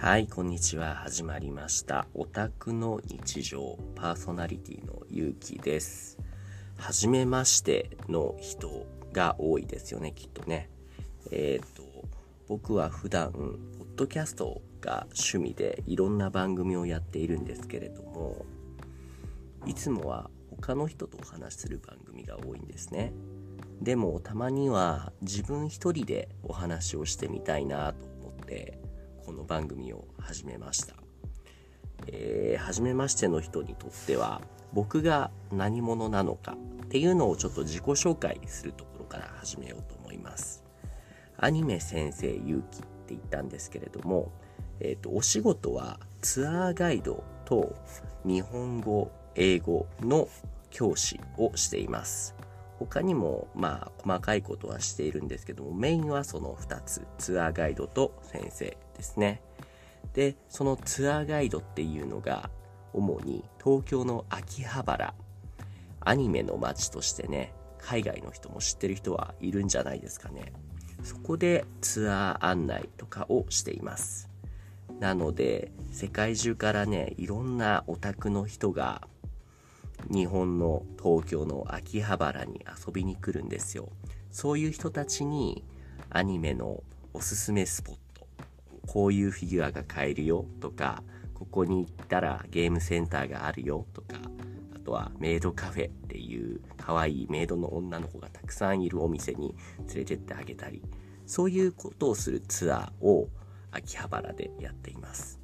はい、こんにちは。始まりました。オタクの日常パーソナリティのゆうきです。はじめましての人が多いですよね、きっとね。えっ、と、僕は普段、ポッドキャストが趣味でいろんな番組をやっているんですけれども、いつもは他の人とお話しする番組が多いんですね。でもたまには自分一人でお話をしてみたいなと思ってこの番組を始めました。えー、初めましての人にとっては僕が何者なのかっていうのをちょっと自己紹介するところから始めようと思います。アニメ先生ゆうきって言ったんですけれども、えっ、と、お仕事はツアーガイドと日本語、英語の教師をしています。他にも、まあ、細かいことはしているんですけども、メインはその2つ、ツアーガイドと先生ですね。で、そのツアーガイドっていうのが、主に東京の秋葉原、アニメの街としてね、海外の人も知ってる人はいるんじゃないですかね。そこでツアー案内とかをしています。なので、世界中からね、いろんなオタクの人が、日本の東京の秋葉原に遊びに来るんですよ。そういう人たちに、アニメのおすすめスポット、こういうフィギュアが買えるよとか、ここに行ったらゲームセンターがあるよとか、あとはメイドカフェっていう可愛いメイドの女の子がたくさんいるお店に連れてってあげたり、そういうことをするツアーを秋葉原でやっています。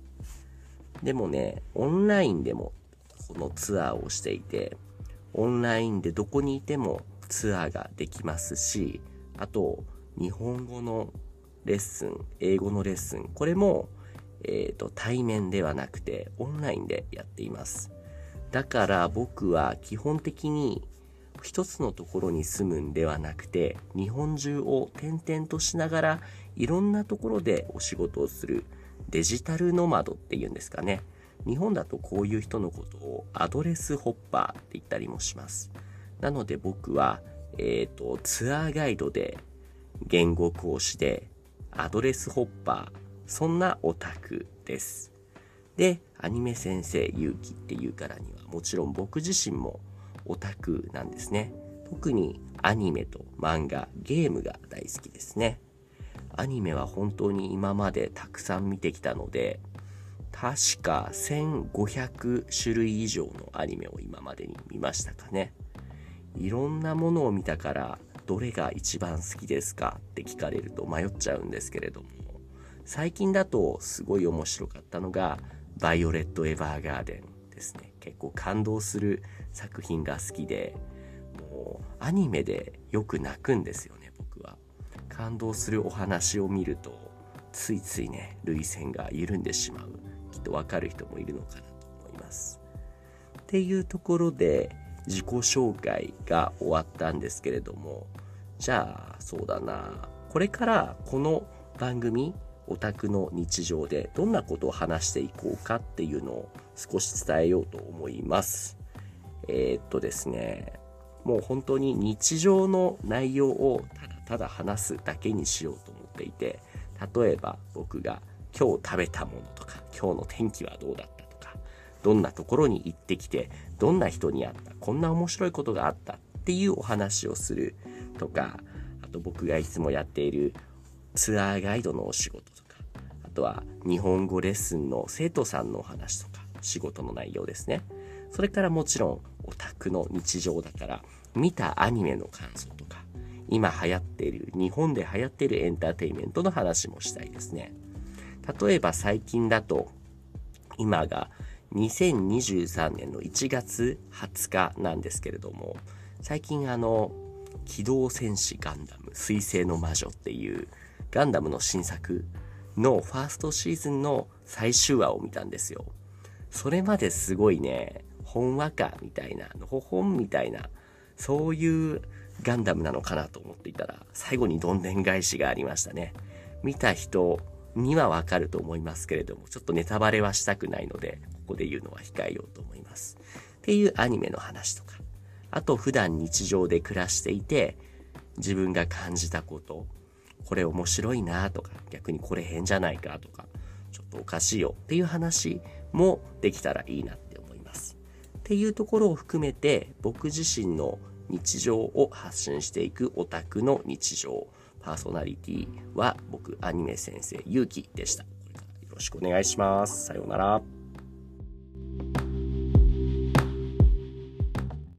でもね、オンラインでもこのツアーをしていて、オンラインでどこにいてもツアーができますし、あと、日本語のレッスン、英語のレッスン、これも、えっ、と、対面ではなくて、オンラインでやっています。だから僕は基本的に一つのところに住むんではなくて、日本中を転々としながら、いろんなところでお仕事をするデジタルノマドっていうんですかね。日本だとこういう人のことをアドレスホッパーって言ったりもします。なので僕は、えっ、と、ツアーガイドで言語講師でアドレスホッパー、そんなオタクです。で、アニメ先生ゆうきっていうからにはもちろん僕自身もオタクなんですね。特にアニメと漫画、ゲームが大好きですね。アニメは本当に今までたくさん見てきたので、確か1500種類以上のアニメを今までに見ましたかね。いろんなものを見たから、どれが一番好きですか？って聞かれると迷っちゃうんですけれども、最近だとすごい面白かったのが、バイオレット・エヴァーガーデンですね。結構感動する作品が好きで、もうアニメでよく泣くんですよね、僕は。感動するお話を見ると、ついついね、涙腺が緩んでしまう。きっとわかる人もいるのかなと思います。っていうところで自己紹介が終わったんですけれども、じゃあそうだな、これからこの番組、オタクの日常でどんなことを話していこうかっていうのを少し伝えようと思います。えー、っとですね、もう本当に日常の内容をただただ話すだけにしようと思っていて、例えば僕が今日食べたものとか、今日の天気はどうだったとか、どんなところに行ってきて、どんな人に会った、こんな面白いことがあったっていうお話をするとか、あと僕がいつもやっているツアーガイドのお仕事とか、あとは日本語レッスンの生徒さんのお話とか、仕事の内容ですね。それからもちろんオタクの日常だから、見たアニメの感想とか、今流行っている、日本で流行っているエンターテインメントの話もしたいですね。例えば最近だと、今が2023年の1月20日なんですけれども、最近あの、機動戦士ガンダム、水星の魔女っていうガンダムの新作のファーストシーズンの最終話を見たんですよ。それまですごいね、ほんわかみたいな、のほほんみたいな、そういうガンダムなのかなと思っていたら、最後にどんでん返しがありましたね。見た人にはわかると思いますけれども、ちょっとネタバレはしたくないので、ここで言うのは控えようと思います。っていうアニメの話とか、あと普段日常で暮らしていて、自分が感じたこと、これ面白いなとか、逆にこれ変じゃないかとか、ちょっとおかしいよっていう話もできたらいいなって思います。っていうところを含めて僕自身の日常を発信していくオタクの日常パーソナリティは僕、アニメ先生、ゆうきでした。よろしくお願いします。さようなら。